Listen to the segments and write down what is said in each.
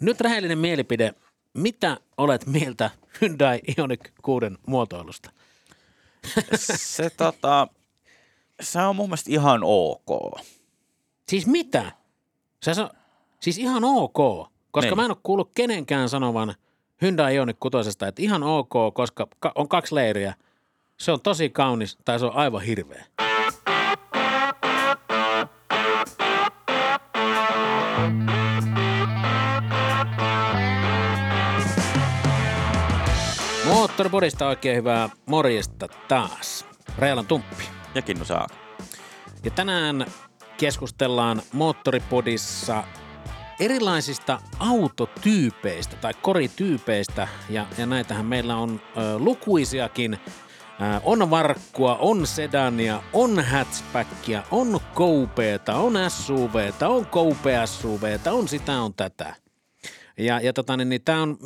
Nyt rehellinen mielipide. Mitä olet mieltä Hyundai Ioniq 6 muotoilusta? Se, tota, se on mun mielestä ihan ok. Siis mitä? Se on, siis ihan ok, koska Niin. mä en ole kuullut kenenkään sanovan Hyundai Ioniq 6, että ihan ok, koska ka- on kaksi leiriä. Se on tosi kaunis tai se on aivan hirveä. Moottoripodista oikein hyvää morjesta taas. Reilan Tumppi. Ja Kinnu saa. Ja tänään keskustellaan Moottoripodissa erilaisista autotyypeistä tai korityypeistä, ja, ja näitähän meillä on ö, lukuisiakin. Ö, on varkkua, on sedania, on hatchbackia, on koupeeta, on SUVtä, on koupe SUVtä, on sitä, on tätä. Ja, ja tota, niin, niin tämä on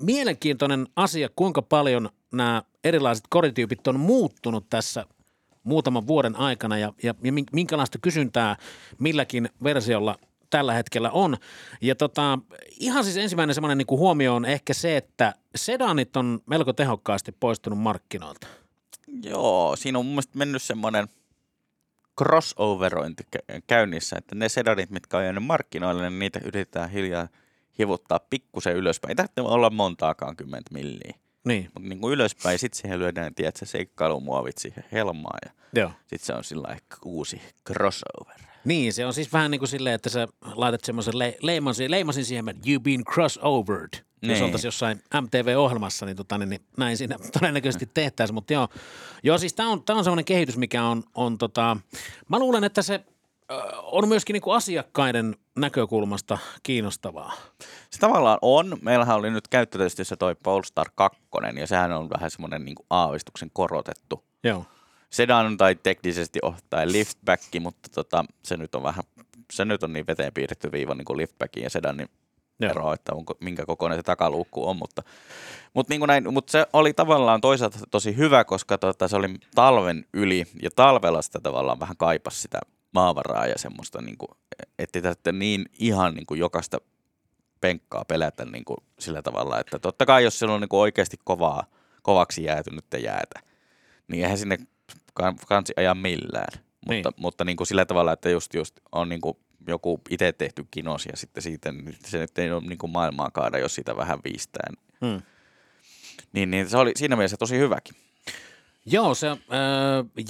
mielenkiintoinen asia, kuinka paljon nämä erilaiset korityypit on muuttunut tässä muutaman vuoden aikana ja, ja, ja min- minkälaista kysyntää milläkin versiolla tällä hetkellä on. Ja tota, ihan siis ensimmäinen semmoinen niin huomio on ehkä se, että sedanit on melko tehokkaasti poistunut markkinoilta. Joo, siinä on mun mielestä mennyt semmoinen crossoverointi kä- käynnissä, että ne sedanit, mitkä on jäänyt markkinoille, niin niitä yritetään hiljaa hivuttaa pikkusen ylöspäin. Ei tarvitse olla montaakaan kymmentä milliä, Niin, mutta niin kuin ylöspäin, sitten siihen lyödään, tiedätkö, seikkailumuovit siihen helmaan ja sitten se on sillä ehkä uusi crossover. Niin, se on siis vähän niin kuin silleen, että sä laitat semmoisen le- leimasin, leimasin siihen, että you've been crossovered. Niin. Jos oltaisiin jossain MTV-ohjelmassa, niin, tota, niin, niin näin siinä todennäköisesti tehtäisiin. Mutta joo, joo siis tämä on, tää on semmoinen kehitys, mikä on, on tota, mä luulen, että se on myöskin niin kuin asiakkaiden näkökulmasta kiinnostavaa. Se tavallaan on. Meillähän oli nyt käyttötestissä toi Polestar 2, ja sehän on vähän semmoinen niin aavistuksen korotettu Joo. sedan tai teknisesti ottaen liftback, mutta tota, se nyt on vähän, se nyt on niin veteen piirretty viiva niin kuin liftbackin ja sedanin Joo. ero, että onko, minkä kokoinen se takaluukku on, mutta, mutta, niin kuin näin, mutta se oli tavallaan toisaalta tosi hyvä, koska tota, se oli talven yli ja talvella sitä tavallaan vähän kaipas sitä maavaraa ja semmoista, niin kuin, ettei tarvitse niin ihan niin kuin jokaista penkkaa pelätä niin kuin sillä tavalla, että totta kai jos siellä on niin kuin oikeasti kovaa, kovaksi jäätynyttä jäätä, niin eihän sinne kan- kansi ajaa millään. Niin. Mutta, mutta niin kuin sillä tavalla, että just, just on niin kuin joku itse tehty kinos ja sitten siitä niin se nyt ei ole niin kuin maailmaa kaada, jos sitä vähän viistää. Hmm. Niin, niin se oli siinä mielessä tosi hyväkin. Joo, se öö,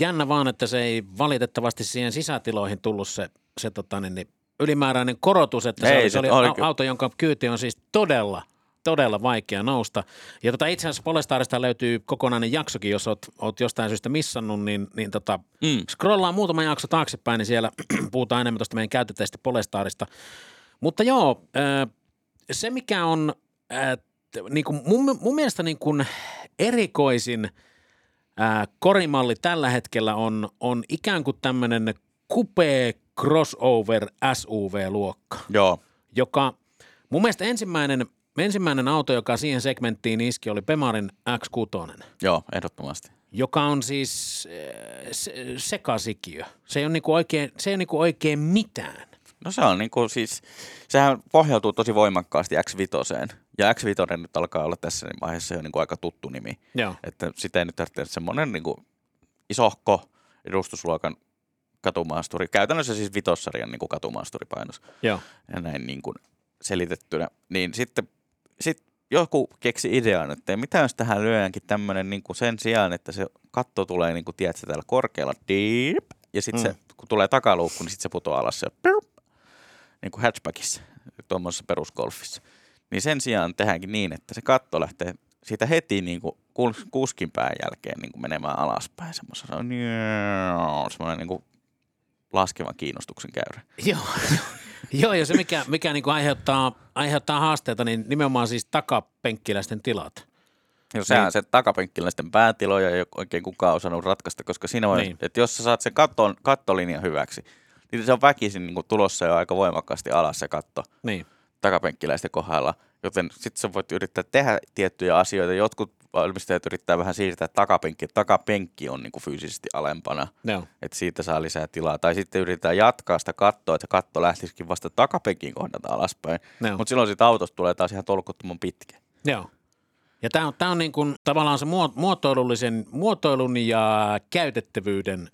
jännä vaan, että se ei valitettavasti siihen sisätiloihin tullut se, se tota, niin, niin, ylimääräinen korotus, että se Ei, oli, se se oli oli auto, jonka kyyti on siis todella, todella vaikea nousta. Ja tota, itse asiassa Polestarista löytyy kokonainen jaksokin, jos oot, oot jostain syystä missannut, niin, niin tota, Mm. scrollaan muutama jakso taaksepäin, niin siellä puhutaan enemmän tuosta meidän käyttöteistä Polestarista. Mutta joo, se mikä on äh, niin kuin mun, mun mielestä niin kuin erikoisin korimalli tällä hetkellä on, on ikään kuin tämmöinen coupe crossover SUV-luokka, Joo, joka mun mielestä ensimmäinen, ensimmäinen auto, joka siihen segmenttiin iski, oli Pemarin X6 joo, ehdottomasti. joka on siis se, sekasikiö. Se ei ole niinku oikein, se ei ole niinku oikein mitään. No se on niin kuin siis, sehän pohjautuu tosi voimakkaasti X5. Ja X5 nyt alkaa olla tässä vaiheessa jo niin kuin aika tuttu nimi. Joo. Että sitä ei nyt tarvitse semmoinen niin kuin isohko edustusluokan katumaasturi. Käytännössä siis vitossarjan niin kuin katumaasturipainos Joo. ja näin niin kuin selitettynä. Niin sitten sit joku keksi idean, että mitä jos tähän lyödäänkin tämmöinen niin kuin sen sijaan, että se katto tulee niin kuin, tiedätkö, täällä korkealla deep, ja sitten Mm. se, kun tulee takaluukku, niin sitten se putoaa alas pirp, niin kuin hatchbackissa, tuommoisessa perusgolfissa. Niin sen sijaan tehdäänkin niin, että se katto lähtee siitä heti niin kuin kus- kuskin pään jälkeen niin kuin menemään alaspäin. Semmoisena semmoinen niin kuin laskevan kiinnostuksen käyrä. Joo, joo ja se mikä, mikä niin aiheuttaa, aiheuttaa haasteita, niin nimenomaan siis takapenkkiläisten tilat. Joo, sehän Niin. se takapenkkiläisten päätiloja ei ole oikein kukaan osannut ratkaista, koska siinä on, Niin. niin. että jos sä saat sen katton, kattolinjan hyväksi, niin se on väkisin niin kuin tulossa jo aika voimakkaasti alas se katto. Niin. Takapenkkiläisten kohdalla, joten sitten sä voit yrittää tehdä tiettyjä asioita. Jotkut valmistajat yrittää vähän siirtää takapenkki, takapenkki on niin kuin fyysisesti alempana, Joo. että siitä saa lisää tilaa. Tai sitten yritetään jatkaa sitä kattoa, että katto lähtisikin vasta takapenkin kohdalta alaspäin. Joo. Mutta silloin siitä autosta tulee taas ihan tolkuttoman pitkä. Joo. Ja tämä on, tää on niin kuin tavallaan se muo- muotoilullisen, muotoilun ja käytettävyyden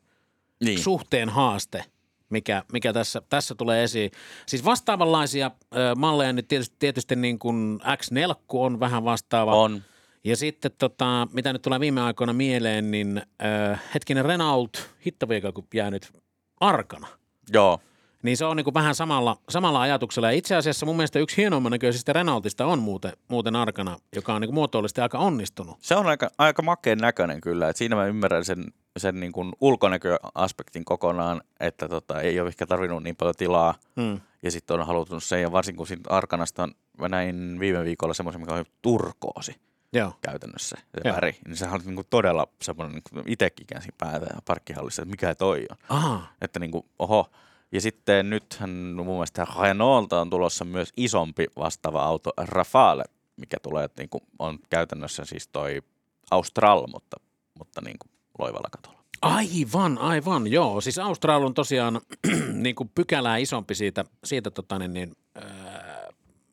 Niin. suhteen haaste, mikä, mikä tässä, tässä tulee esiin. Siis vastaavanlaisia ö, malleja, niin tietysti, tietysti niin kuin X4 on vähän vastaava. On. Ja sitten tota, mitä nyt tulee viime aikoina mieleen, niin ö, hetkinen Renault, hittaviika kun jäänyt arkana. Joo. Niin se on niin kuin vähän samalla, samalla ajatuksella. Ja itse asiassa mun mielestä yksi hienoimman näköisistä Renaultista on muuten, muuten arkana, joka on niin kuin muotoillisesti aika onnistunut. Se on aika, aika makeen näköinen kyllä. Et siinä mä ymmärrän sen, sen niin kuin ulkonäköaspektin kokonaan, että tota, ei ole ehkä tarvinnut niin paljon tilaa. Hmm. Ja sitten on halutunut sen, ja varsinkin kun siitä Arkanasta on, mä näin viime viikolla semmoisen, mikä on turkoosi Joo. käytännössä, se Joo. väri. Niin sehän on niin kuin todella semmoinen, niin itsekin käänsin päätä ja parkkihallissa, että mikä toi on. Aha. Että niin kuin, oho. Ja sitten nythän mun mielestä Renaulta on tulossa myös isompi vastaava auto Rafale, mikä tulee, että niin kuin on käytännössä siis toi Austral, mutta, mutta niin kuin loivalla katolla. Aivan, aivan, joo. Siis Austral on tosiaan niin kuin pykälää isompi siitä, siitä tota, niin, niin, äh,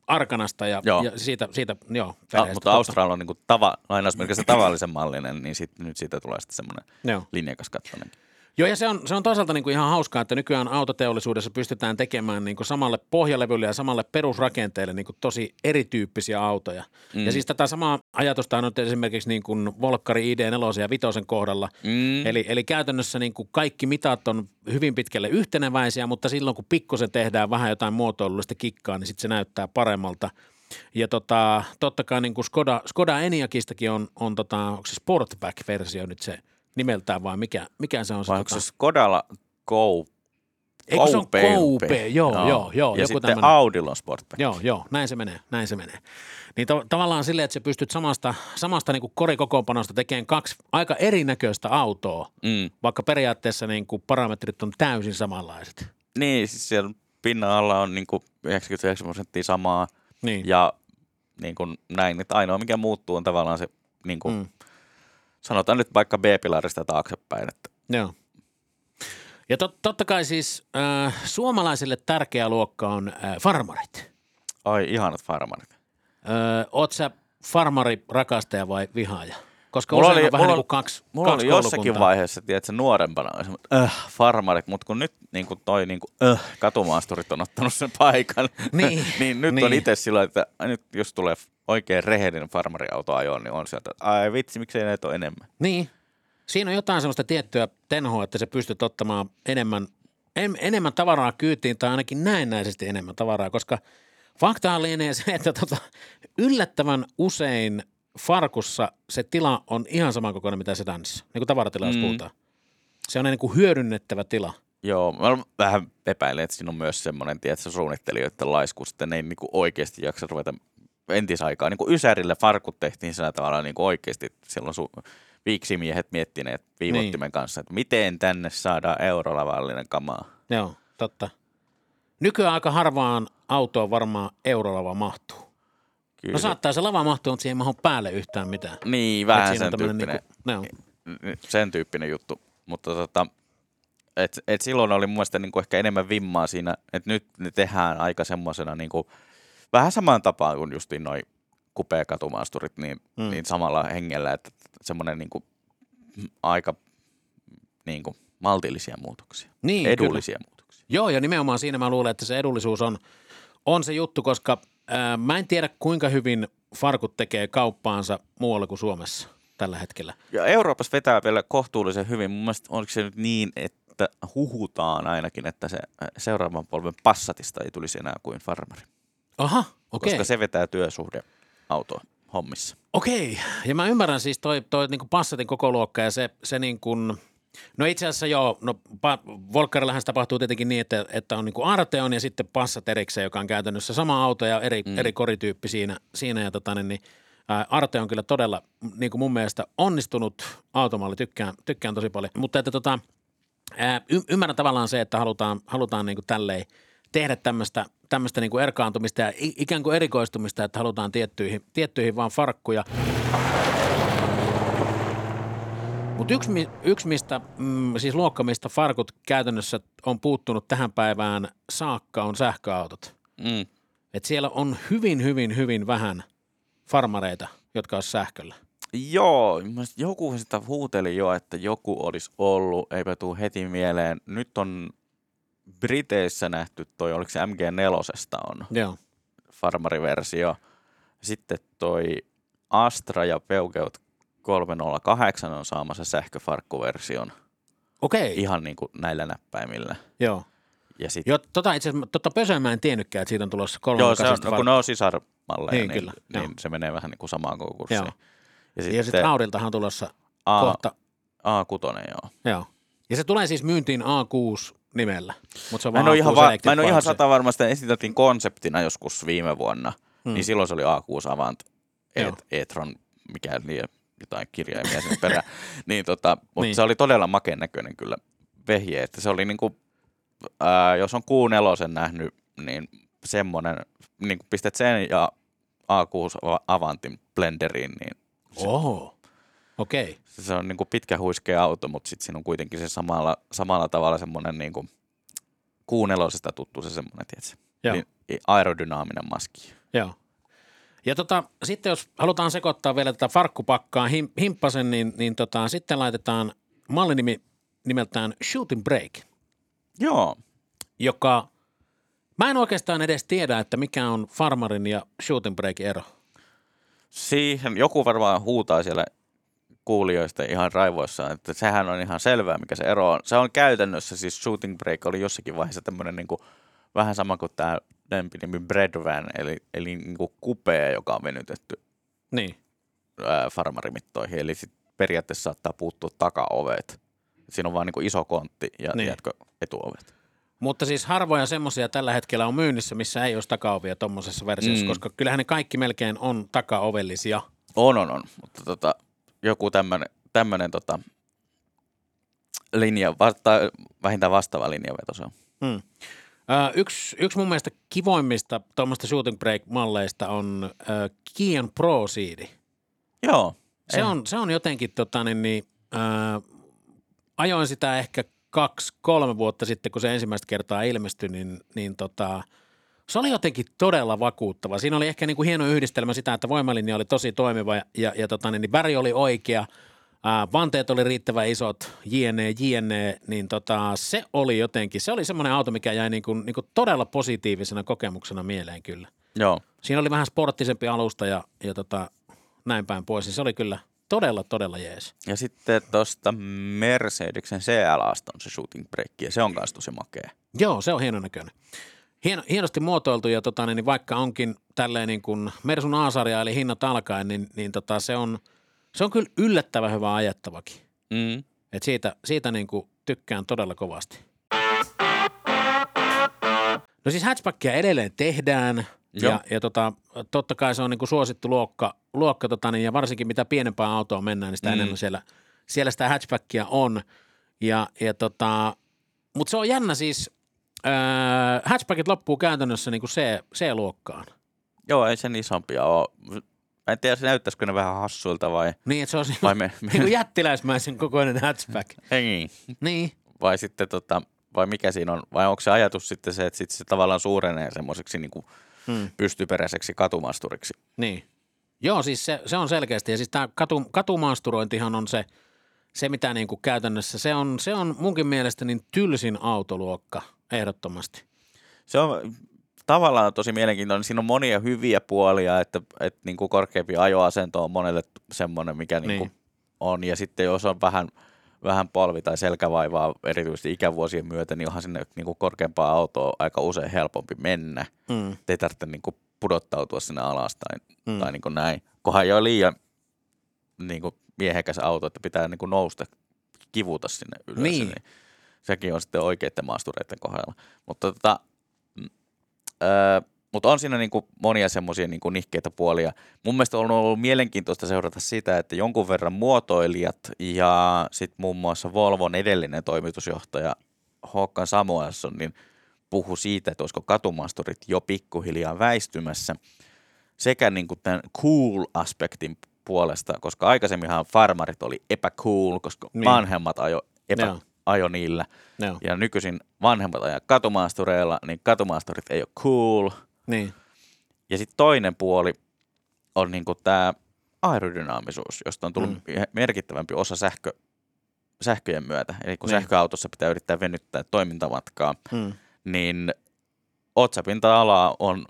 Arkanasta ja, Joo. ja siitä, siitä, joo. Ah, perheestä, mutta. Austral on niin kuin tava, lainausmerkissä tavallisen mallinen, niin sit, nyt siitä tulee sitten semmoinen linjakas kattoinen. Joo, ja se on, se on toisaalta niin kuin ihan hauskaa, että nykyään autoteollisuudessa pystytään tekemään niin kuin samalle pohjalevylle ja samalle perusrakenteelle niin kuin tosi erityyppisiä autoja. Mm. Ja siis tätä samaa ajatusta on esimerkiksi niin kuin Volkkari ID4 ja 5 kohdalla. Mm. Eli, eli käytännössä niin kuin kaikki mitat on hyvin pitkälle yhteneväisiä, mutta silloin kun pikkusen tehdään vähän jotain muotoilullista kikkaa, niin sitten se näyttää paremmalta. Ja tota, totta kai niin kuin Skoda, Skoda Eniakistakin on, on tota, onko se Sportback-versio nyt se nimeltään vai mikä, mikä se on? Vai onko tota- se Skodalla Go Eikö se on Coupe? Coupe? Joo, joo, joo. Ja joku sitten tämmönen. Audilla Sportback. Joo, joo, näin se menee, näin se menee. Niin to, tavallaan silleen, että sä pystyt samasta, samasta niin kuin korikokoonpanosta tekemään kaksi aika erinäköistä autoa, Mm. vaikka periaatteessa niin kuin parametrit on täysin samanlaiset. Niin, siis siellä pinnan alla on niin kuin 99 prosenttia samaa Niin, ja niin kuin näin, että ainoa mikä muuttuu on tavallaan se, niin kuin, mm. Sanotaan nyt vaikka B-pilarista taaksepäin, että joo. Ja tot, totta kai siis äh, suomalaisille tärkeä luokka on äh, farmarit. ai ihanat farmarit. Äh, oot sä farmari rakastaja vai vihaaja? Koska Mulla usein oli- on vähän mulla niin kuin kaksi, Mulla kaksi oli jossakin vaiheessa, tiedätkö, nuorempana, äh, farmarit, mutta kun nyt niin kuin toi niin kuin, äh, katumaasturit on ottanut sen paikan, Niin, niin nyt niin. on itse sillä että nyt jos tulee oikein rehellinen farmariauto ajoon, niin on sieltä, että ai vitsi, miksei näitä ole enemmän. Niin. Siinä on jotain sellaista tiettyä tenhoa, että sä pystyt ottamaan enemmän, en, enemmän tavaraa kyytiin tai ainakin näennäisesti enemmän tavaraa, koska faktahan lienee se, että tota, yllättävän usein farkussa se tila on ihan saman kokoinen mitä sedanissa, niin kuin tavaratila, jos Mm. puhutaan. Se on niin kuin hyödynnettävä tila. Joo, mä vähän epäilen, että siinä on myös semmoinen, tiedätkö, suunnittelijoiden laiskuus, että ne ei niin kuin oikeasti jaksa ruveta entisaikaa. Niin kuin Ysärille farkut tehtiin sillä tavalla niin kuin oikeasti silloin su- viiksimiehet miettineet viivottimen Niin. kanssa, että miten tänne saadaan eurolavallinen kamaa. Joo, totta. Nykyään aika harvaan autoon varmaan eurolava mahtuu. Kyllä. No saattaa se lava mahtua, mutta siihen ei mahdu päälle yhtään mitään. Niin, vähän sen tyyppinen, Niinku, joo. sen tyyppinen juttu. Mutta tota, et, et silloin oli mun mielestä niinku ehkä enemmän vimmaa siinä, että nyt ne tehdään aika semmoisena niinku, vähän samaan tapaan kuin justiin noi kupea katumaasturit, niin, Mm. niin samalla hengellä, että semmoinen niinku, aika niinku, maltillisia muutoksia, Niin, edullisia muutoksia. Joo, ja nimenomaan siinä mä luulen, että se edullisuus on, on se juttu, koska ää, mä en tiedä kuinka hyvin farkut tekee kauppaansa muualla kuin Suomessa tällä hetkellä. Ja Euroopassa vetää vielä kohtuullisen hyvin. Mun mielestä onko se nyt niin, että huhutaan ainakin, että se äh, seuraavan polven Passatista ei tulisi enää kuin farmari. Aha, okei. koska se vetää työsuhdeautoa hommissa. Okei, ja mä ymmärrän siis toi, toi niin Passatin koko luokka ja se, se niin kuin, no itse asiassa joo, no pa- Volkkarillahan se tapahtuu tietenkin niin, että, että on niin kuin Arteon ja sitten Passat erikseen, joka on käytännössä sama auto ja eri, mm. eri korityyppi siinä, siinä ja tota, niin, niin, Arte on kyllä todella niin kuin mun mielestä onnistunut automalli, tykkään, tykkään tosi paljon, mutta että tota, ää, y- ymmärrän tavallaan se, että halutaan, halutaan niin kuin tälleen, tehdä tämmöistä, tämmöistä niin kuin erkaantumista ja ikään kuin erikoistumista, että halutaan tiettyihin, tiettyihin vaan farkkuja. Mutta yksi, yksi mistä, mm, siis luokka, mistä farkut käytännössä on puuttunut tähän päivään saakka, on sähköautot. Mm. Et siellä on hyvin, hyvin, hyvin vähän farmareita, jotka olisi sähköllä. Joo, joku sitä huuteli jo, että joku olisi ollut, eipä tuu heti mieleen. Nyt on Briteissä nähty toi, oliko se MG4 on Joo. farmariversio. Sitten toi Astra ja Peugeot 308 on saamassa sähköfarkkuversion Okei, ihan niin kuin näillä näppäimillä. joo. Ja sit, Jo, tota itse asiassa, tota Pösöä mä en tiennytkään, että siitä on tulossa kolme joo, se on, no, kun ne on sisarmalleja, Niin, niin, kyllä, niin, joo. se menee vähän niin kuin samaan konkurssiin. Joo. Ja Ja sitten sitten Audiltahan on tulossa A, kohta, A6, joo. joo. Ja se tulee siis myyntiin A6 nimellä, mutta se on Mä en vaan ole ihan, A6 va- mä en ole ihan sata varma, sitä esiteltiin konseptina joskus viime vuonna, Hmm. mm. niin silloin se oli A6 Avant Joo. et, e-tron, mikä liian jotain kirjaimia sinne perään. niin, tota, mutta Niin. niin. se oli todella makeen näköinen kyllä vehje, että se oli niinku, ää, jos on Q4 nähnyt, niin semmoinen, niin kun pistät sen ja A6 Avantin blenderiin, niin se, Oho, okei. Okay. se on niinku pitkä huiskea auto, mutta sitten siinä on kuitenkin se samalla, samalla tavalla semmoinen niinku Q4 tuttu se semmoinen, tiedätkö? Joo. Niin aerodynaaminen maski. Joo. Ja tota, sitten jos halutaan sekoittaa vielä tätä farkkupakkaa him, himppasen, niin, niin tota, sitten laitetaan mallinimi nimeltään Shooting Break, Joo. joka mä en oikeastaan edes tiedä, että mikä on Farmarin ja Shooting Break ero. Siihen joku varmaan huutaa siellä kuulijoista ihan raivoissaan, että sehän on ihan selvää, mikä se ero on. Se on käytännössä, siis Shooting Break oli jossakin vaiheessa tämmöinen niin vähän sama kuin tämä lempinimi Breadvan, eli, eli niin kuin kupea, joka on venytetty Niin, ää, farmarimittoihin, eli sit periaatteessa saattaa puuttua takaovet. Siinä on vaan niin iso kontti ja Niin. jatko etuovet. mutta siis harvoja semmoisia tällä hetkellä on myynnissä, missä ei olisi takaovia tuommoisessa versiossa, mm. Mm. koska kyllähän ne kaikki melkein on takaovellisia. On, on, on. Mutta tota, joku tämmöinen tota, linja, vasta, vähintään vastaava linjaveto se on. Hmm. Yksi, yksi mun mielestä kivoimmista tuommoista Shooting Break-malleista on ö, Kian Pro Seed. Joo. Se on, se on jotenkin, tota, niin, niin, ää, ajoin sitä ehkä kaksi, kolme vuotta sitten, kun se ensimmäistä kertaa ilmestyi, niin, niin tota, se oli jotenkin todella vakuuttava. Siinä oli ehkä niin kuin hieno yhdistelmä sitä, että voimalinja oli tosi toimiva ja, ja, ja tota, niin, niin väri oli oikea, vanteet oli riittävän isot, jne, jne, niin tota, se oli jotenkin, se oli semmoinen auto, mikä jäi niin kuin, niin kuin todella positiivisena kokemuksena mieleen kyllä. Joo. Siinä oli vähän sporttisempi alusta ja, ja tota, näin päin pois, niin se oli kyllä todella, todella jees. Ja sitten tuosta Mercedeksen CLAsta on se shooting break, ja se on kanssa tosi makea. Joo, se on hienon näköinen. Hieno, hienosti muotoiltu ja tota, niin vaikka onkin tälleen niin kuin Mersun A-sarja eli hinnat alkaen, niin, niin tota, se, on, se on kyllä yllättävän hyvä ajettavakin. Mm. Et siitä siitä niin kuin tykkään todella kovasti. No siis hatchbackia edelleen tehdään Joo. ja, ja tota, totta kai se on niin kuin suosittu luokka, luokka tota, niin, ja varsinkin mitä pienempään autoon mennään, niin sitä mm. Mm. enemmän siellä, siellä sitä hatchbackia on. Ja, ja tota, mutta se on jännä siis, äh, hatchbackit loppuu käytännössä niin kuin C, C-luokkaan. Joo, ei sen isompia ole. Mä en tiedä, näyttäisikö ne vähän hassuilta vai, Niin, se on vai me, me niin jättiläismäisen kokoinen hatchback. ei. Niin, Vai sitten tota, vai mikä siinä on, vai onko se ajatus sitten se, että sit se tavallaan suurenee semmoiseksi niin kuin hmm. pystyperäiseksi katumasturiksi. Niin. Joo, siis se, se on selkeästi. Ja siis tämä katu, katumaasturointihan on se, se mitä niin kuin käytännössä, se on, se on munkin mielestä niin tylsin autoluokka ehdottomasti. Se on tavallaan tosi mielenkiintoinen. Siinä on monia hyviä puolia, että, että niin kuin korkeampi ajoasento on monelle semmoinen, mikä niin. Niin. Niin on. Ja sitten jos on vähän, vähän polvi- tai selkävaivaa erityisesti ikävuosien myötä, niin onhan sinne niin kuin korkeampaa autoa aika usein helpompi mennä. Mm. Et Ei tarvitse niin kuin pudottautua sinne alas tai, Mm. tai niin kuin näin. Kohan ei ole liian niin kuin miehekäs auto, että pitää niin kuin nousta, kivuta sinne ylös. Niin. sekin on sitten oikeiden maastureiden kohdalla. Mutta tota, öö, mutta on siinä niinku monia semmoisia niinku nihkeitä puolia. Mun mielestä on ollut mielenkiintoista seurata sitä, että jonkun verran muotoilijat ja sitten muun muassa Volvon edellinen toimitusjohtaja Håkan Samuelsson niin puhui siitä, että olisiko katumasturit jo pikkuhiljaa väistymässä sekä niin kuin tämän cool-aspektin puolesta, koska aikaisemminhan farmarit oli epäcool, koska Niin. vanhemmat ajo, epä. Ajo niillä. Joo. Ja nykyisin vanhemmat ajaa katumaastureilla, niin katumaasturit ei ole cool. Niin. Ja sitten toinen puoli on niinku tämä aerodynaamisuus, josta on tullut Mm. merkittävämpi osa sähkö, sähköjen myötä. Eli kun Niin. sähköautossa pitää yrittää venyttää toimintamatkaa, Mm. niin otsapinta-alaa on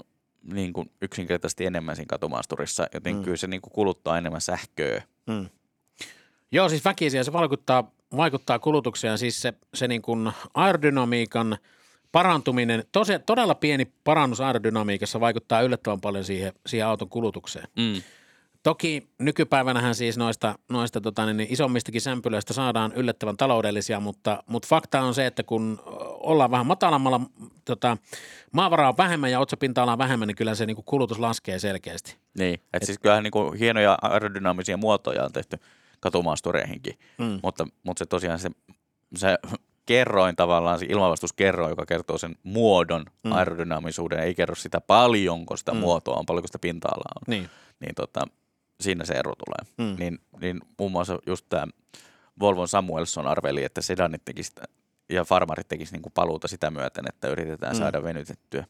niin kuin yksinkertaisesti enemmän siinä katumaasturissa, joten Mm. mm. kyllä se niin kuin kuluttaa enemmän sähköä. Mm. Joo, siis väkisin ja se vaikuttaa, vaikuttaa kulutukseen. Siis se, se niin kuin aerodynamiikan parantuminen, tosi, todella pieni parannus aerodynamiikassa vaikuttaa yllättävän paljon siihen, siihen auton kulutukseen. Mm. Toki nykypäivänähän siis noista, noista tota, niin isommistakin sämpylöistä saadaan yllättävän taloudellisia, mutta, mutta fakta on se, että kun ollaan vähän matalammalla, tota, maavaraa on vähemmän ja otsapinta-alaa on vähemmän, niin kyllä se niin kuin kulutus laskee selkeästi. Niin, että et, siis kyllähän niin kuin hienoja aerodynaamisia muotoja on tehty katumaastureihinkin, Mm. mutta, mutta se tosiaan se, se kerroin tavallaan, se ilmanvastuskerroin, joka kertoo sen muodon Mm. aerodynaamisuuden, ei kerro sitä paljonko sitä Mm. muotoa on, paljonko sitä pinta-alaa on. Niin. Niin tota, siinä se ero tulee. Mm. Niin, niin muun muassa just tämä Volvon Samuelson arveli, että sedanit tekisi ja farmarit tekisi niin kuin paluuta sitä myöten, että yritetään mm. saada venytettyä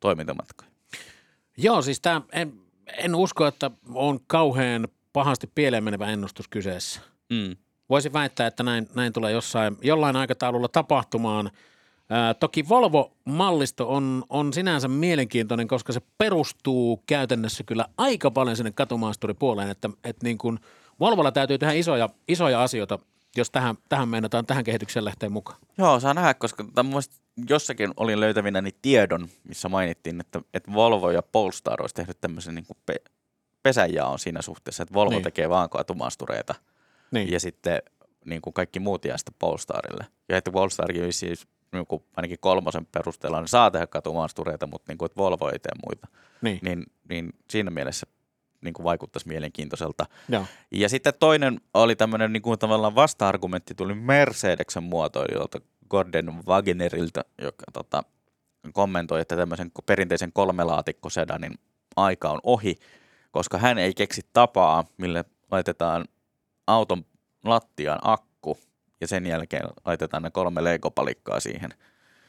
toimintamatkoja. Joo, siis tämä, en, en usko, että on kauhean pahasti pieleen menevä ennustus kyseessä. Mm. Voisin väittää, että näin, näin tulee jossain, jollain aikataululla tapahtumaan. Ää, toki Volvo-mallisto on, on sinänsä mielenkiintoinen, koska se perustuu käytännössä kyllä aika paljon sinne katumaasturipuoleen, että, että niin kuin Volvolla täytyy tehdä isoja, isoja asioita, jos tähän, tähän meinataan tähän kehitykseen lähteä mukaan. Joo, saa nähdä, koska jossakin olin löytävinä niin tiedon, missä mainittiin, että, että Volvo ja Polestar olisi tehnyt tämmöisen niin kuin pe, pesänjaon siinä suhteessa, että Volvo Niin. tekee vaan katumaastureita Niin. ja sitten niin kuin kaikki muut jää sitten Polestarille. Ja että Polestarkin siis niin kuin ainakin kolmosen perusteella niin saa tehdä katumaastureita, mutta niin kuin, että Volvo ei tee muita. niin. Niin, niin siinä mielessä niin kuin vaikuttaisi mielenkiintoiselta. Joo. Ja sitten toinen oli tämmöinen niin kuin tavallaan vasta-argumentti tuli Mercedeksen muotoilijoilta Gordon Wagnerilta, joka tota, kommentoi, että tämmöisen perinteisen kolmelaatikkosedanin aika on ohi, koska hän ei keksi tapaa, millä laitetaan auton lattiaan akku ja sen jälkeen laitetaan ne kolme leikopalikkaa siihen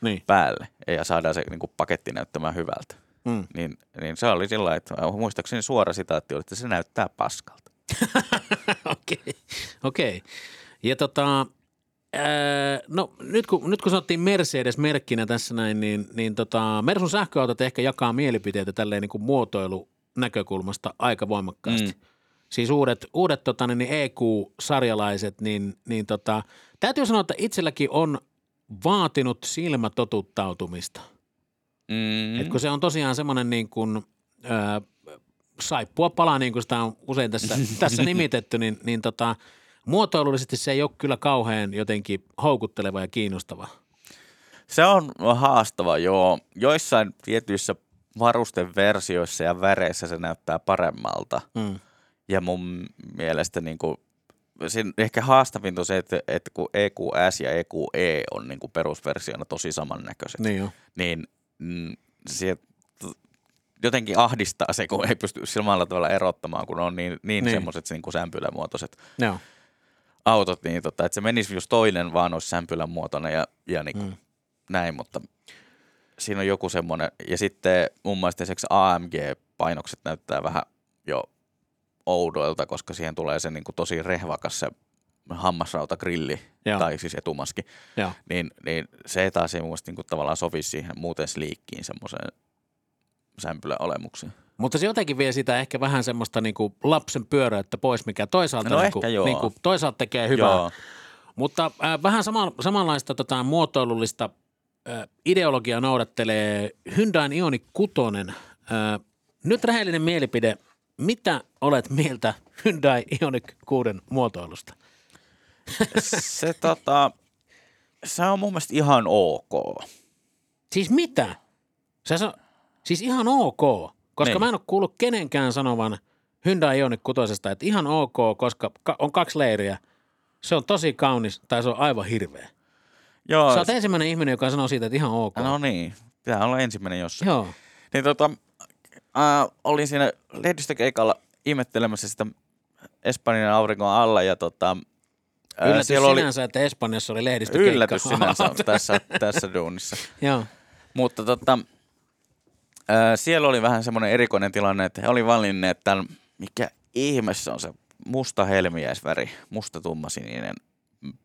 Niin. päälle ja saadaan se niin kuin paketti näyttämään hyvältä. Mm. Niin, niin se oli sillä että muistaakseni suora sitaatti oli, että se näyttää paskalta. Okei, okei. Ja tota, ää, no nyt kun, nyt kun sanottiin Mercedes-merkkinä tässä näin, niin, niin tota, Mersun sähköautot ehkä jakaa mielipiteitä tälleen niin kuin muotoilunäkökulmasta aika voimakkaasti. Mm. Siis uudet, uudet tota, niin EQ-sarjalaiset, niin, niin tota, täytyy sanoa, että itselläkin on vaatinut silmätotuttautumista. Mm. Et kun se on tosiaan semmoinen niin kuin, ää, saippua pala, niin kuin sitä on usein tässä, tässä nimitetty, niin, niin tota, muotoilullisesti se ei ole kyllä kauhean jotenkin houkutteleva ja kiinnostava. Se on haastava, joo. Joissain tietyissä varusteversioissa ja väreissä se näyttää paremmalta. Mm. Ja mun mielestä niin kuin, siinä ehkä haastavinta on se, että, että kun EQS ja EQE on niin kuin perusversiona tosi samannäköiset, Niin jo. niin mm, se jotenkin ahdistaa se, kun ei pysty samalla tavalla erottamaan, kun on niin, niin, Niin. semmoiset niin kuin sämpylämuotoiset Joo. autot, niin tota, että se menisi just toinen vaan olisi sämpylän muotoinen ja, ja niin kuin mm. näin, mutta siinä on joku semmoinen. Ja sitten mun mielestä esimerkiksi AMG-painokset näyttää vähän jo oudoilta, koska siihen tulee se niin kuin tosi rehvakas se hammasrautagrilli, Joo. tai siis etumaski, Joo. niin, niin se taas ei mun mielestä niin kuin tavallaan sovi siihen muuten sliikkiin semmoiseen sämpyläolemukseen. Mutta se jotenkin vie sitä ehkä vähän semmoista niin kuin lapsen pyöröyttä pois, mikä toisaalta, No niin kuin, niin kuin, toisaalta tekee hyvää. Joo. Mutta äh, vähän sama, samanlaista tota, muotoilullista ideologiaa noudattelee Hyundai Ioni 6. Äh, nyt rehellinen mielipide. Mitä olet mieltä Hyundai Ioniq 6 muotoilusta? Se, tota, se on mun mielestä ihan ok. Siis mitä? Se on, siis ihan ok, koska Niin. mä en ole kuullut kenenkään sanovan Hyundai Ioniq 6, että ihan ok, koska ka- on kaksi leiriä. Se on tosi kaunis tai se on aivan hirveä. Joo, Sä oot ensimmäinen ihminen, joka sanoo siitä, että ihan ok. no niin, pitää olla ensimmäinen jossain. Joo. Niin tota, äh, olin siinä lehdistökeikalla ihmettelemässä sitä Espanjan auringon alla ja tota, ää, Yllätys siellä oli sinänsä, että Espanjassa oli lehdistökeikka. yllätys sinänsä tässä, tässä duunissa. Joo. Mutta tota, ää, siellä oli vähän semmoinen erikoinen tilanne, että he oli valinneet tämän, mikä ihmeessä on se musta helmiäisväri, musta tummasininen,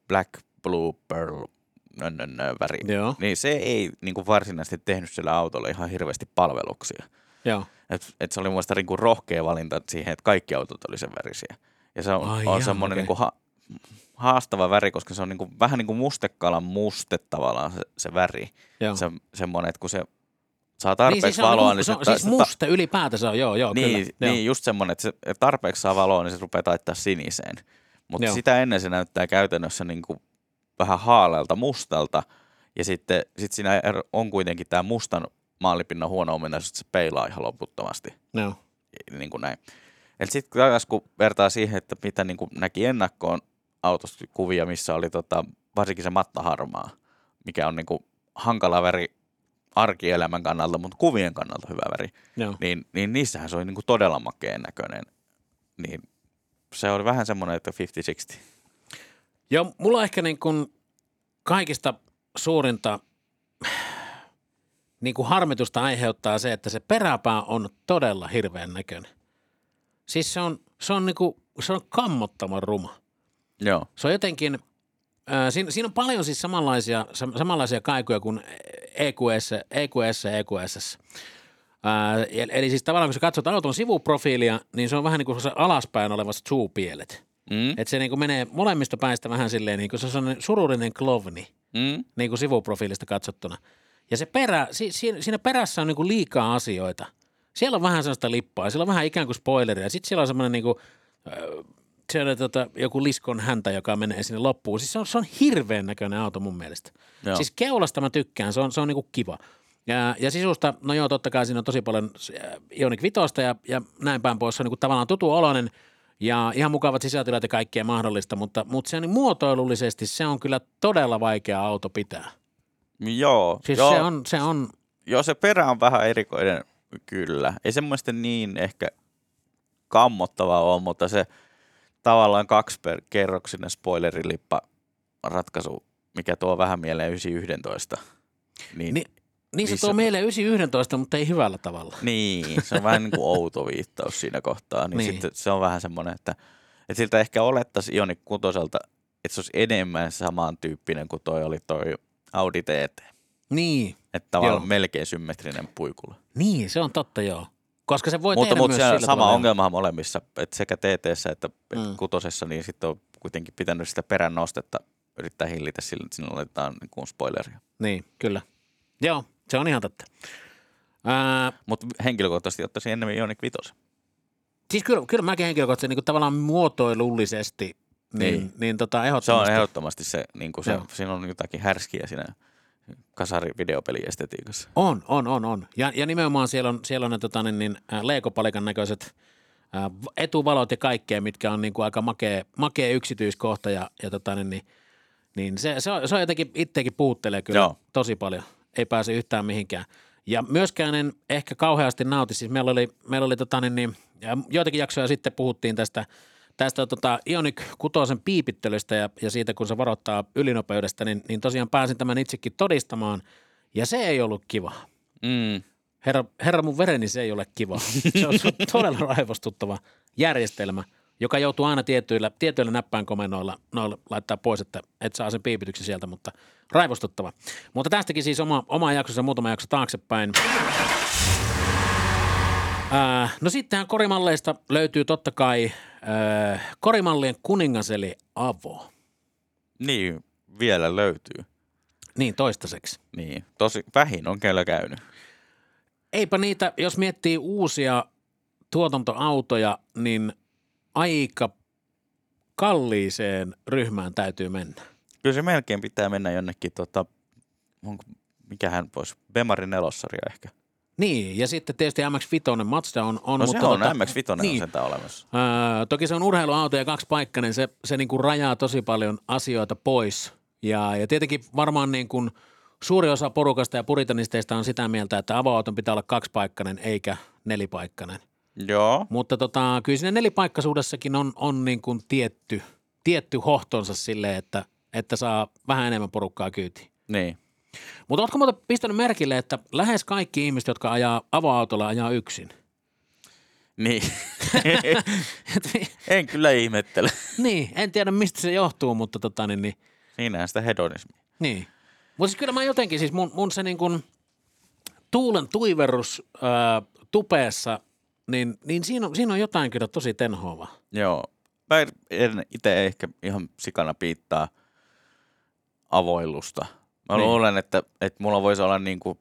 black, blue, pearl, väri. Joo. Niin se ei niin kuin varsinaisesti tehnyt sillä autolla ihan hirveästi palveluksia. Joo. Et, et se oli mun mielestä niin kuin rohkea valinta siihen, että kaikki autot oli sen värisiä. Ja se on, Ai on semmoinen okei. niin kuin ha, haastava väri, koska se on niin kuin, vähän niin kuin mustekalan muste tavallaan se, se väri. Joo. Se, semmoinen, että kun se saa tarpeeksi niin, siis on, valoa, mu- niin se on, siis se, musta ylipäätänsä on, joo, joo, niin, kyllä. niin just semmoinen, että se tarpeeksi saa valoa, niin se rupeaa taittaa siniseen. Mutta Joo. sitä ennen se näyttää käytännössä niin kuin vähän haalealta mustalta. Ja sitten sit siinä on kuitenkin tämä mustan maalipinnan huono ominaisuus, että se peilaa ihan loputtomasti. Joo. Niin kuin näin. Eli sitten taas kun vertaa siihen, että mitä niin kuin näki ennakkoon autosta kuvia, missä oli tota, varsinkin se mattaharmaa, mikä on niin kuin hankala väri arkielämän kannalta, mutta kuvien kannalta hyvä väri Joo. niin, niin niissähän se oli niin kuin todella makeen näköinen. Niin se oli vähän semmoinen, että 50-60. Joo, mulla ehkä niin kuin kaikista suurinta niin kuin harmitusta aiheuttaa se, että se peräpää on todella hirveän näköinen. Siis se on, se on, niin kuin, se on kammottavan ruma. Joo. Se on jotenkin, äh, siinä, siinä on paljon siis samanlaisia, sam, samanlaisia kaikuja kuin EQS, EQS ja EQSS. Äh, eli siis tavallaan kun sä katsot auton sivuprofiilia, niin se on vähän niin kuin se alaspäin olevat suupielet. Mm, Että se niin kuin menee molemmista päistä vähän silleen, niin kuin se on sururinen klovni mm, niin kuin sivuprofiilista katsottuna. Ja se perä, si, si, siinä perässä on niin kuin liikaa asioita. Siellä on vähän sellaista lippaa, siellä on vähän ikään kuin spoileria. Sitten siellä on semmoinen niin kuin, äh, siellä on tota, joku liskon häntä, joka menee sinne loppuun. Siis se on, se on hirveän näköinen auto mun mielestä. Joo. Siis keulasta mä tykkään, se on, se on niin kuin kiva. Ja, ja sisusta, no joo, totta kai siinä on tosi paljon äh, Ioniq 5 ja, ja näin päin pois. Se on niin kuin tavallaan tutu oloinen ja ihan mukavat sisätilat ja kaikkea mahdollista, mutta, mutta se on niin muotoilullisesti, se on kyllä todella vaikea auto pitää. joo. Siis joo, se on, se on, joo, se perä on vähän erikoinen, kyllä. Ei semmoista niin ehkä kammottavaa ole, mutta se tavallaan kaksi per kerroksinen spoilerilippa ratkaisu, mikä tuo vähän mieleen 911. Niin, Ni- niin se tuo meille 911, mutta ei hyvällä tavalla. Niin, se on vähän niin kuin outo viittaus siinä kohtaa. Niin, Niin. sitten se on vähän semmoinen, että, että siltä ehkä olettaisiin Ioniq kutoselta, että se olisi enemmän samantyyppinen kuin toi oli toi Audi TT. Niin, Että tavallaan Joo. melkein symmetrinen puikula. niin, se on totta joo. Koska se voi mutta tehdä mutta myös se sama tavalla. ongelma molemmissa, että sekä TT että Mm. kutosessa, niin sitten on kuitenkin pitänyt sitä perän nostetta yrittää hillitä sillä, että siinä laitetaan niin kuin spoileria. Niin, kyllä. Joo, se on ihan totta. Ää, Mutta henkilökohtaisesti ottaisin enemmän Ioniq 5. siis kyllä, kyllä mäkin henkilökohtaisesti niin kuin tavallaan muotoilullisesti, niin, niin. Niin. tota, Se ehdottomasti. on ehdottomasti se, niin kuin se siinä on jotakin härskiä siinä kasari videopeliestetiikassa. On, on, on, on. Ja, ja nimenomaan siellä on, siellä on ne tota, niin, niin, leikopalikan näköiset ää, etuvalot ja kaikkea, mitkä on niin kuin aika makea, makea yksityiskohta ja, ja tota, niin, niin, niin se, se, on, se on jotenkin itsekin puuttelee kyllä Joo. tosi paljon. Ei pääse yhtään mihinkään. Ja myöskään en ehkä kauheasti nauti. Siis meillä oli, meillä oli tota, niin, niin, ja joitakin jaksoja sitten puhuttiin tästä, tästä tota Ioniq 6 piipittelystä ja, ja siitä, kun se varoittaa ylinopeudesta, niin, niin tosiaan pääsin tämän itsekin todistamaan. Ja se ei ollut kiva. Mm. Herra, herra mun vereni se ei ole kiva. Se on, se on todella raivostuttava järjestelmä, joka joutuu aina tietyillä, tietyillä näppäinkomennoilla noilla laittaa pois, että et saa sen piipityksen sieltä, mutta raivostuttava. Mutta tästäkin siis oma, oma jaksonsa muutama jakso taaksepäin. Ää, no sittenhän korimalleista löytyy totta kai ää, korimallien kuningas eli Avo. Niin, vielä löytyy. Niin toistaiseksi. Niin, tosi vähin on kyllä käynyt. Eipä niitä, jos miettii uusia tuotantoautoja, niin aika kalliiseen ryhmään täytyy mennä. Kyllä se melkein pitää mennä jonnekin, tota, onko, mikähän pois, Bemarin nelossaria ehkä. Niin, ja sitten tietysti MX-5 Mazda on, on No mutta se on, tota, MX-5 niin. on sentään olemassa. Öö, toki se on urheiluauto ja kaksi paikkainen, se, se niinku rajaa tosi paljon asioita pois. Ja, ja tietenkin varmaan niin kuin suuri osa porukasta ja puritanisteista on sitä mieltä, että avoauton pitää olla kaksipaikkainen eikä nelipaikkainen. Joo. Mutta tota, kyllä siinä nelipaikkaisuudessakin on, on niin kuin tietty, tietty hohtonsa sille, että, että saa vähän enemmän porukkaa kyytiin. Niin. Mutta ootko muuten pistänyt merkille, että lähes kaikki ihmiset, jotka ajaa avoautolla, ajaa yksin? Niin. en kyllä ihmettele. niin, en tiedä mistä se johtuu, mutta tota niin, niin, Siinähän sitä hedonismia. niin. Mutta siis kyllä mä jotenkin, siis mun, mun se niin kuin tuulen tuiverus ää, tupeessa, niin, niin siinä, on, siinä on jotain kyllä tosi tenhoavaa. Joo. Mä en itse ehkä ihan sikana piittaa avoilusta. Mä Niin. luulen, että, että mulla voisi olla niinku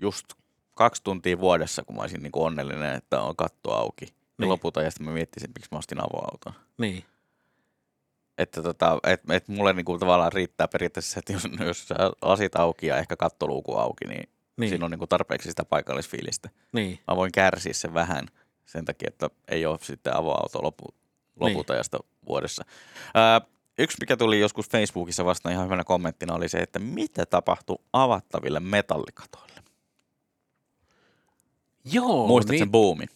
just kaksi tuntia vuodessa, kun mä olisin niinku onnellinen, että on katto auki. Ja Niin. lopulta ja sitten mä miettisin, miksi mä ostin avoauton. Niin. Että tota, et, et mulle niinku tavallaan riittää periaatteessa, että jos, jos sä lasit auki ja ehkä kattoluuku auki, niin, Niin. niin. siinä on niinku tarpeeksi sitä paikallisfiilistä. Niin. Mä voin kärsiä sen vähän sen takia, että ei ole sitten avoauto lopu, loputajasta niin. vuodessa. Ää, yksi, mikä tuli joskus Facebookissa vastaan ihan hyvänä kommenttina, oli se, että mitä tapahtui avattaville metallikatoille. Joo, Muistat niin, sen boomin?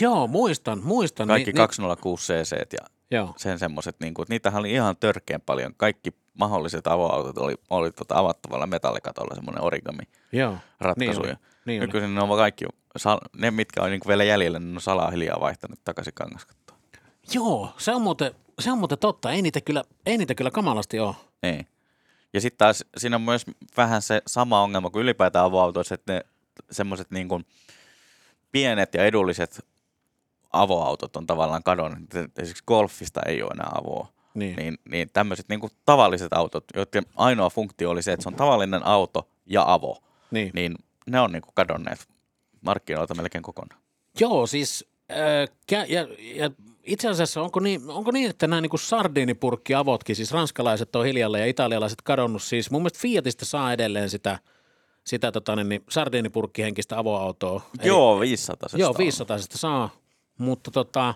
Joo, muistan, muistan. Kaikki niin, 206 cc ja Niin, joo, sen semmoiset, niin kuin, niitähän oli ihan törkeän paljon. Kaikki mahdolliset avoautot oli, oli tota avattavalla metallikatolla semmoinen origami joo. ratkaisu. Niin oli, niin oli. Nykyisin ne on kaikki, ne mitkä on niin vielä jäljellä, ne on salaa hiljaa vaihtanut takaisin kangaskattoon. Joo, se on muuten, se on muuten totta. Ei niitä kyllä, ei niitä kyllä kamalasti ole. Ei. Ja sitten taas siinä on myös vähän se sama ongelma kuin ylipäätään avoautoissa, että ne semmoiset niin kuin pienet ja edulliset avoautot on tavallaan kadonneet. Esimerkiksi golfista ei ole enää avoa. Niin. Niin, niin tämmöiset niin kuin tavalliset autot, joiden ainoa funktio oli se, että se on tavallinen auto ja avo, niin. niin ne on niin kuin kadonneet markkinoilta melkein kokonaan. Joo, siis äh, kä- ja, ja itse asiassa onko niin, onko niin että nämä niin sardiinipurkkiavotkin, siis ranskalaiset on hiljalle ja italialaiset kadonnut, siis mun mielestä Fiatista saa edelleen sitä, sitä tota, niin, niin, sardiinipurkkihenkistä avoautoa. Joo, 500 Joo, 500 saa, mutta tota,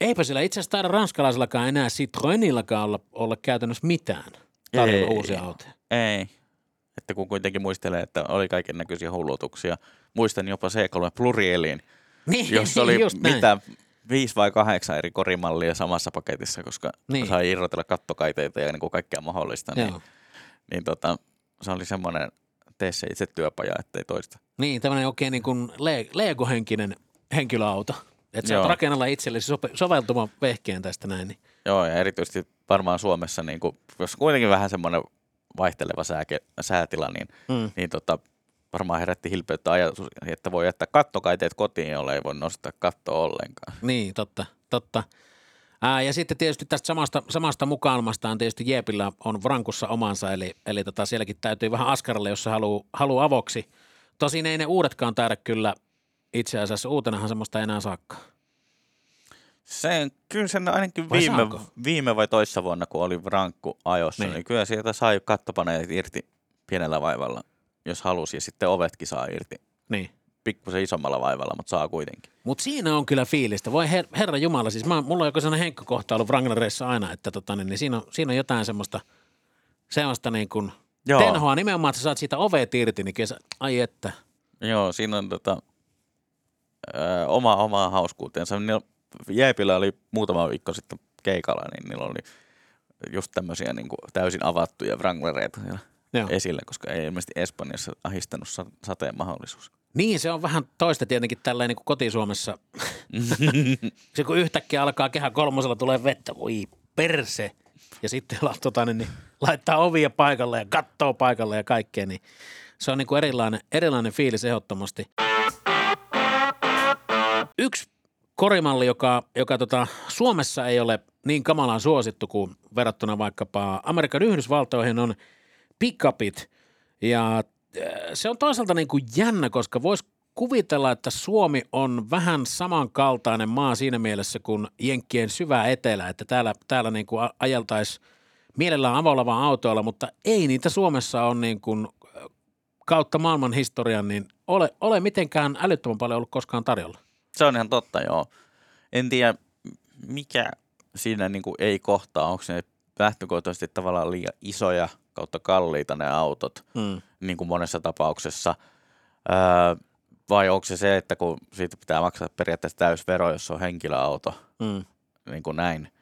eipä sillä itse asiassa taida ranskalaisillakaan enää Citroenillakaan olla, olla käytännössä mitään tarjolla Ei. uusia autoja. Ei. Että kun kuitenkin muistelee, että oli kaiken näköisiä hullutuksia. Muistan jopa C3 Plurielin, Niin, jossa oli mitä viisi vai kahdeksan eri korimallia samassa paketissa, koska Niin. niin. sai irrotella kattokaiteita ja niin kuin kaikkea mahdollista. Niin, Joo. niin tota, se oli semmoinen tee se itse työpaja, ettei toista. Niin, tämmöinen oikein niin kuin le- Lego-henkinen henkilöauto. Että sä rakennella itsellesi sope- soveltuvan vehkeen tästä näin. Niin. Joo, ja erityisesti varmaan Suomessa, niin kuin, jos kuitenkin vähän semmoinen vaihteleva sääke, säätila, niin, Mm. niin tota, varmaan herätti hilpeyttä ajatus, että voi jättää kattokaiteet kotiin, jolle ei voi nostaa kattoa ollenkaan. Niin, totta, totta. Ää, ja sitten tietysti tästä samasta, samasta mukailmastaan tietysti Jeepillä on Vrankussa omansa, eli, eli tota, sielläkin täytyy vähän askarelle, jos se haluaa haluu avoksi. Tosin ei ne uudetkaan taida kyllä itse asiassa uutenahan semmoista ei enää saakka. Se, kyllä sen ainakin Vai viime, saako? viime vai toissa vuonna, kun oli rankku ajossa, Niin. niin. kyllä sieltä sai kattopaneelit irti pienellä vaivalla, jos halusi, ja sitten ovetkin saa irti Niin. pikkusen isommalla vaivalla, mutta saa kuitenkin. Mutta siinä on kyllä fiilistä. Voi her, herra Jumala, siis mä, mulla on joku sellainen henkkokohta ollut Wranglereissa aina, että tota, niin, niin siinä, on, siinä on jotain semmoista, semmoista niin kuin Joo. tenhoa nimenomaan, että sä saat siitä ovet irti, niin kyllä sä, ai että. Joo, siinä on tota, ö, oma, oma hauskuutensa. Jeepillä oli muutama viikko sitten keikalla, niin niillä oli just tämmöisiä niin kuin täysin avattuja Wranglereita siellä Joo. esillä, koska ei ilmeisesti Espanjassa ahistanut sa- sateen mahdollisuus. Niin, se on vähän toista tietenkin tälleen niin kuin kotisuomessa. se kun yhtäkkiä alkaa kehä kolmosella tulee vettä, voi perse. Ja sitten tota, niin, niin, laittaa ovia paikalle ja kattoo paikalle ja kaikkea, niin se on niin kuin erilainen, erilainen fiilis ehdottomasti. Yksi korimalli, joka, joka tota, Suomessa ei ole niin kamalan suosittu kuin verrattuna vaikkapa Amerikan Yhdysvaltoihin on pickupit. Ja äh, se on toisaalta niin kuin jännä, koska voisi kuvitella, että Suomi on vähän samankaltainen maa siinä mielessä kuin Jenkkien syvä etelä, että täällä, täällä niin kuin ajeltaisiin mielellään avolla vaan autoilla, mutta ei niitä Suomessa on niin kuin äh, kautta maailman historian, niin ole, ole mitenkään älyttömän paljon ollut koskaan tarjolla. Se on ihan totta, joo. En tiedä, mikä siinä niin kuin ei kohtaa. Onko ne lähtökohtaisesti tavallaan liian isoja kautta kalliita ne autot, Mm. niin kuin monessa tapauksessa. Öö, vai onko se se, että kun siitä pitää maksaa periaatteessa täysvero, jos se on henkilöauto, Mm. niin kuin näin.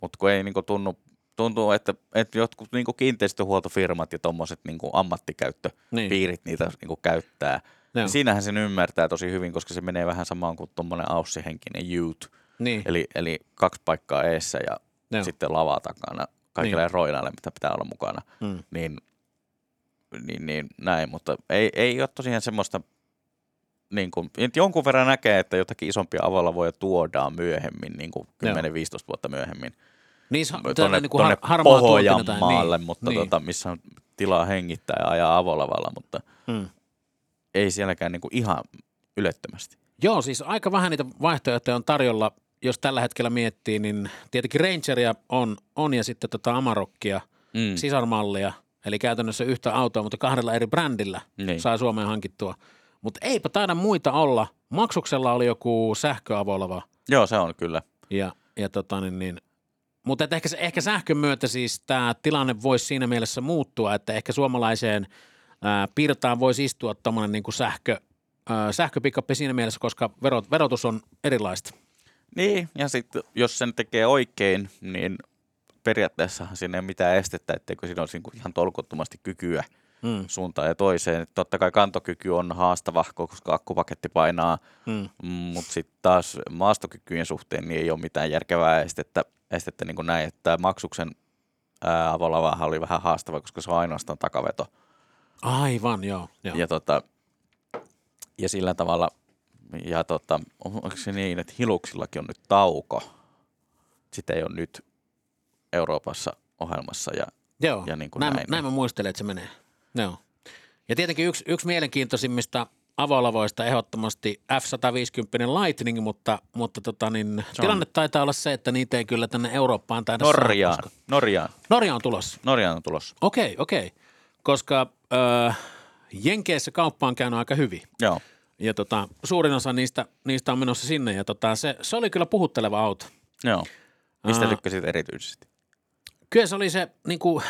Mutta kun ei niin kuin tunnu, tuntuu, että, että jotkut niin kuin kiinteistöhuoltofirmat ja tuommoiset niin ammattikäyttöpiirit Niin. niitä niin kuin käyttää. Ja siinähän sen ymmärtää tosi hyvin, koska se menee vähän samaan kuin tuommoinen aussihenkinen youth. Niin. Eli, eli kaksi paikkaa eessä ja Joo. sitten lava takana kaikille niin. roinaille, mitä pitää olla mukana. Mm. Niin, niin, niin näin, mutta ei, ei ole tosiaan semmoista, niin kuin, jonkun verran näkee, että jotakin isompia avolavoja tuodaan myöhemmin, niin kuin 10-15 vuotta myöhemmin, Niin, tuonne, niin kuin tuonne har, tai- Pohjanmaalle, niin, mutta niin. Tota, missä on tilaa hengittää ja ajaa avolavalla, mutta Mm. ei sielläkään niin kuin ihan ylettömästi. Joo, siis aika vähän niitä vaihtoehtoja on tarjolla, jos tällä hetkellä miettii, niin tietenkin Rangeria on, on ja sitten tota Amarokkia, Mm. sisarmallia, eli käytännössä yhtä autoa, mutta kahdella eri brändillä Niin. saa Suomeen hankittua. Mutta eipä taida muita olla. Maksuksella oli joku sähköavolava Joo, se on kyllä. ja, ja tota niin, niin mutta ehkä, ehkä sähkön myötä siis tämä tilanne voisi siinä mielessä muuttua, että ehkä suomalaiseen ää, pirtaan voisi istua tuommoinen niin sähkö, sähköpikappi siinä mielessä, koska verot, verotus on erilaista. Niin, ja sitten jos sen tekee oikein, niin periaatteessahan siinä ei ole mitään estettä, etteikö siinä olisi niinku ihan tolkuttomasti kykyä Mm, suuntaan ja toiseen. Totta kai kantokyky on haastava, koska akkupaketti painaa, mm, mutta sitten taas maastokykyjen suhteen niin ei ole mitään järkevää estettä, estettä niin kuin näin, että maksuksen avolavahan oli vähän haastava, koska se on ainoastaan takaveto. aivan, joo. joo. Ja, tota, ja sillä tavalla, ja tota, onko se niin, että Hiluksillakin on nyt tauko? Sitä ei ole nyt Euroopassa ohjelmassa. Ja, Joo, ja niin kuin näin, näin. näin mä muistelen, että se menee. Joo. Ja tietenkin yksi, yksi mielenkiintoisimmista avolavoista ehdottomasti F-150 Lightning, mutta, mutta tota niin, tilanne taitaa olla se, että niitä ei kyllä tänne Eurooppaan taida Norjaan, saada. koska- Norjaan, Norja on tulossa. Norjaan on tulossa. Okei, okei. Koska äh, Jenkeissä kauppa on käynyt aika hyvin. Joo, Ja tota, suurin osa niistä, niistä on menossa sinne. Ja tota, se, se oli kyllä puhutteleva auto. joo. Mistä Aa. tykkäsit erityisesti? Kyllä se oli se niin kuin,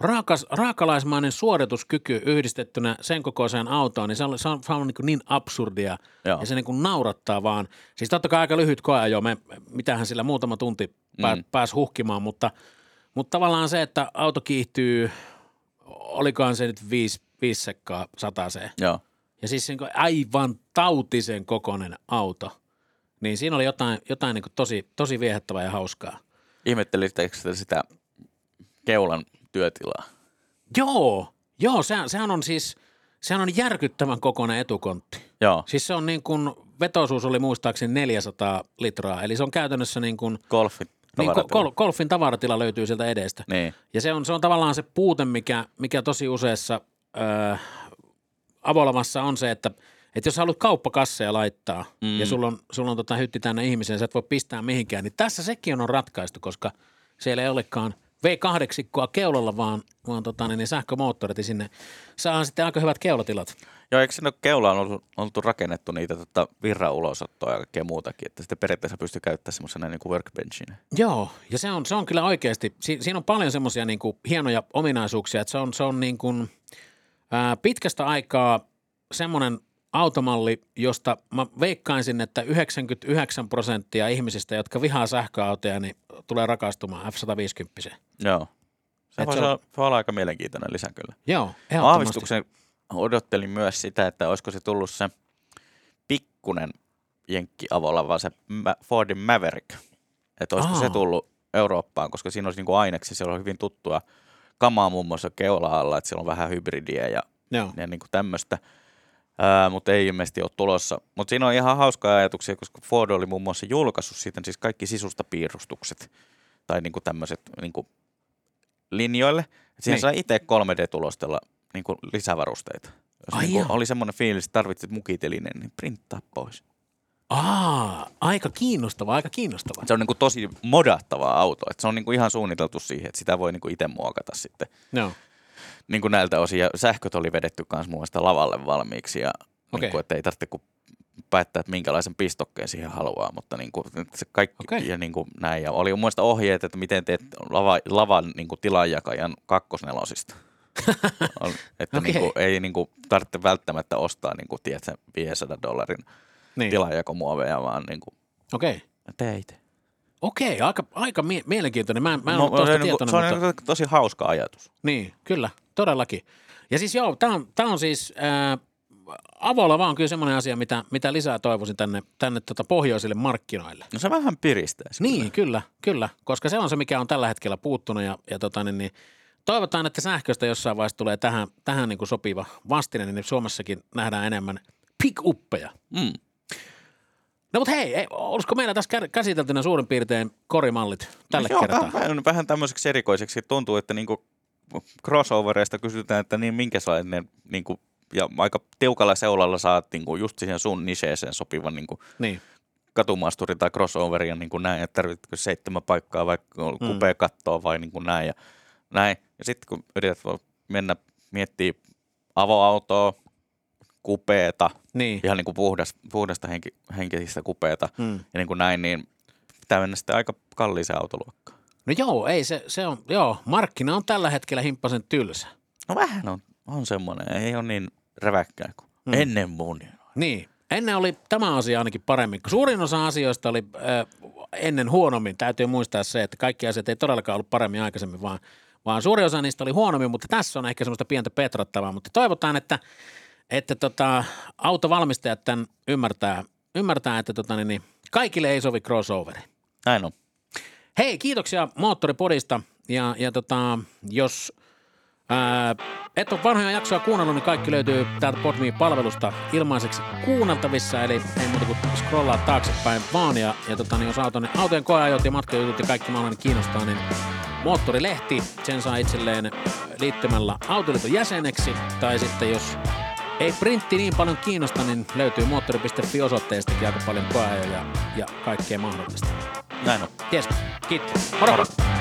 raakas, raakalaismainen suorituskyky yhdistettynä sen kokoiseen autoon, niin se on, se on, se on niin, niin absurdia Joo. ja se niin kuin naurattaa vaan. Siis totta kai aika lyhyt koeajo, me, mitähän sillä muutama tunti pää, Mm. pääsi huhkimaan, mutta, mutta tavallaan se, että auto kiihtyy, olikohan se nyt viisi, viisi sekkaa sataseen. Joo. Ja siis niin kuin aivan tautisen kokoinen auto. Niin siinä oli jotain, jotain niin kuin tosi, tosi viehättävää ja hauskaa. Ihmettelittekö te sitä keulan työtilaa? Joo, joo, sehän, sehän on siis, sehän on järkyttävän kokoinen etukontti. Joo, Siis se on niin kuin, vetoisuus oli muistaakseni 400 litraa, eli se on käytännössä niin kuin, golfit. niin tavaratila. kol, golfin tavaratila löytyy sieltä edestä. Niin, Ja se on, se on tavallaan se puute, mikä, mikä tosi useassa öö, avolamassa on se, että, että jos haluat kauppakasseja laittaa mm. Ja sulla on, sulla on tota hytti täynnä ihmisiä, sä et voi pistää mihinkään, niin tässä sekin on ratkaistu, koska siellä ei olekaan V8 keulalla, vaan, vaan tota, niin, niin sähkömoottorit ja sinne saa sitten aika hyvät keulatilat. Joo, eikö sinne keulaan ollut, oltu rakennettu niitä tota, virran ulosottoa ja kaikkea muutakin, että sitten periaatteessa pystyy käyttämään semmoisena niin kuin workbenchinä. Joo, ja se on, se on kyllä oikeasti, si, siinä on paljon semmoisia niin hienoja ominaisuuksia, että se on, se on niin kuin, ää, pitkästä aikaa semmoinen automalli, josta mä veikkaisin, että 99 prosenttia ihmisistä, jotka vihaa sähköautoja, niin tulee rakastumaan F-150. Joo. Se voisi se on- olla, voi olla aika mielenkiintoinen lisä kyllä. Joo. Aavistuksen odottelin myös sitä, että olisiko se tullut se pikkunen jenkki avolla, vaan se Fordin Maverick. Että olisiko Aa. se tullut Eurooppaan, koska siinä olisi niinku aineksi, siellä on hyvin tuttua kamaa muun muassa keula-alla, että siellä on vähän hybridiä ja, Joo. ja niinku tämmöistä. Ää, mutta ei ilmeisesti ole tulossa. Mutta siinä on ihan hauskaa ajatuksia, koska Ford oli muun muassa julkaissut siitä siis kaikki sisusta piirustukset tai niinku tämmöiset niinku linjoille. Et siihen Niin. sai itse 3D-tulostella niinku lisävarusteita. Jos Ai niinku jaa. oli semmoinen fiilis, että tarvitset mukitelineen, niin printtaa pois. Aa, aika kiinnostavaa, aika kiinnostavaa. Se on niinku tosi modattava auto. Et se on niinku ihan suunniteltu siihen, että sitä voi niinku itse muokata sitten Joo. niinku näiltä osin. Ja sähköt oli vedetty myös muista lavalle valmiiksi. Ja Okei. niinku, että ei tarvitse kuin päättää, että minkälaisen pistokkeen siihen haluaa, mutta niin kuin, se kaikki Okei. ja niin kuin näin. Ja oli mielestä ohjeet, että miten teet lava, lavan niin kuin tilanjakajan kakkosnelosista. On, että Okei. niin kuin, ei niin kuin, tarvitse välttämättä ostaa niin kuin, tiedätkö, 500 dollarin Niin. tilanjakomuoveja, vaan niin kuin, Okei. Okay. tee itse. Okei, aika, aika mie- mielenkiintoinen. Mä, en- mä en No, ollut tuosta se, on niin kuin, tietoinen, se on mutta... niin kuin tosi hauska ajatus. Niin, kyllä, todellakin. Ja siis joo, tämä on, tää on siis, ää, avolava on kyllä semmoinen asia, mitä, mitä lisää toivoisin tänne, tänne tota pohjoisille markkinoille. No se vähän piristäisi. Niin, kyllä, kyllä, koska se on se, mikä on tällä hetkellä puuttunut ja, ja tota, niin, niin, toivotaan, että sähköstä jossain vaiheessa tulee tähän, tähän niin kuin sopiva vastine, niin Suomessakin nähdään enemmän pick-uppeja. Mm. No mutta hei, ei, olisiko meillä tässä kä- käsiteltynä suurin piirtein korimallit tälle Joo, kertaa? Vähän, vähän, vähän tämmöiseksi erikoiseksi tuntuu, että niinku crossovereista kysytään, että niin minkä sellainen niinku, ja aika tiukalla seulalla saat niinku just siihen sun nicheeseen sopivan niinku Niin, katumaasturi tai crossoverin ja niinku näin, että tarvitsetko seitsemän paikkaa vai Mm. kupea kattoa vai niinku näin ja näin. Ja sitten kun yrität mennä miettiä avoautoa, kupeeta, niin. ihan niinku puhdas, puhdasta henki, henkistä kupeeta Mm. ja niinku näin, niin pitää mennä sitten aika kalliiseen autoluokkaan. No joo, ei se, se on, joo, markkina on tällä hetkellä himppasen tylsä. No vähän on, on semmoinen, ei ole niin räväkkää kuin Mm. mm. ennen mun. Niin, ennen oli tämä asia ainakin paremmin. Suurin osa asioista oli äh, ennen huonommin. Täytyy muistaa se, että kaikki asiat ei todellakaan ollut paremmin aikaisemmin, vaan, vaan suurin osa niistä oli huonommin, mutta tässä on ehkä semmoista pientä petrattavaa. Mutta toivotaan, että, että tota, autovalmistajat tämän ymmärtää, ymmärtää että tota, niin, niin, kaikille ei sovi crossoveri. Näin on. Hei, kiitoksia Moottoripodista ja, ja tota, jos ää, et ole vanhoja jaksoja kuunnellut, niin kaikki löytyy täältä Podme-palvelusta ilmaiseksi kuunneltavissa, eli ei muuta kuin scrollaa taaksepäin vaan ja, ja tota, niin jos auton, autojen koeajot ja matkajutut ja kaikki mahdollinen kiinnostaa, niin Moottorilehti, sen saa itselleen liittymällä Autoliiton jäseneksi, tai sitten jos ei printti niin paljon kiinnosta, niin löytyy moottori.fi osoitteestakin aika paljon koeajoja ja kaikkea mahdollista. Näin on. Jes, kiitos. Moro! Moro.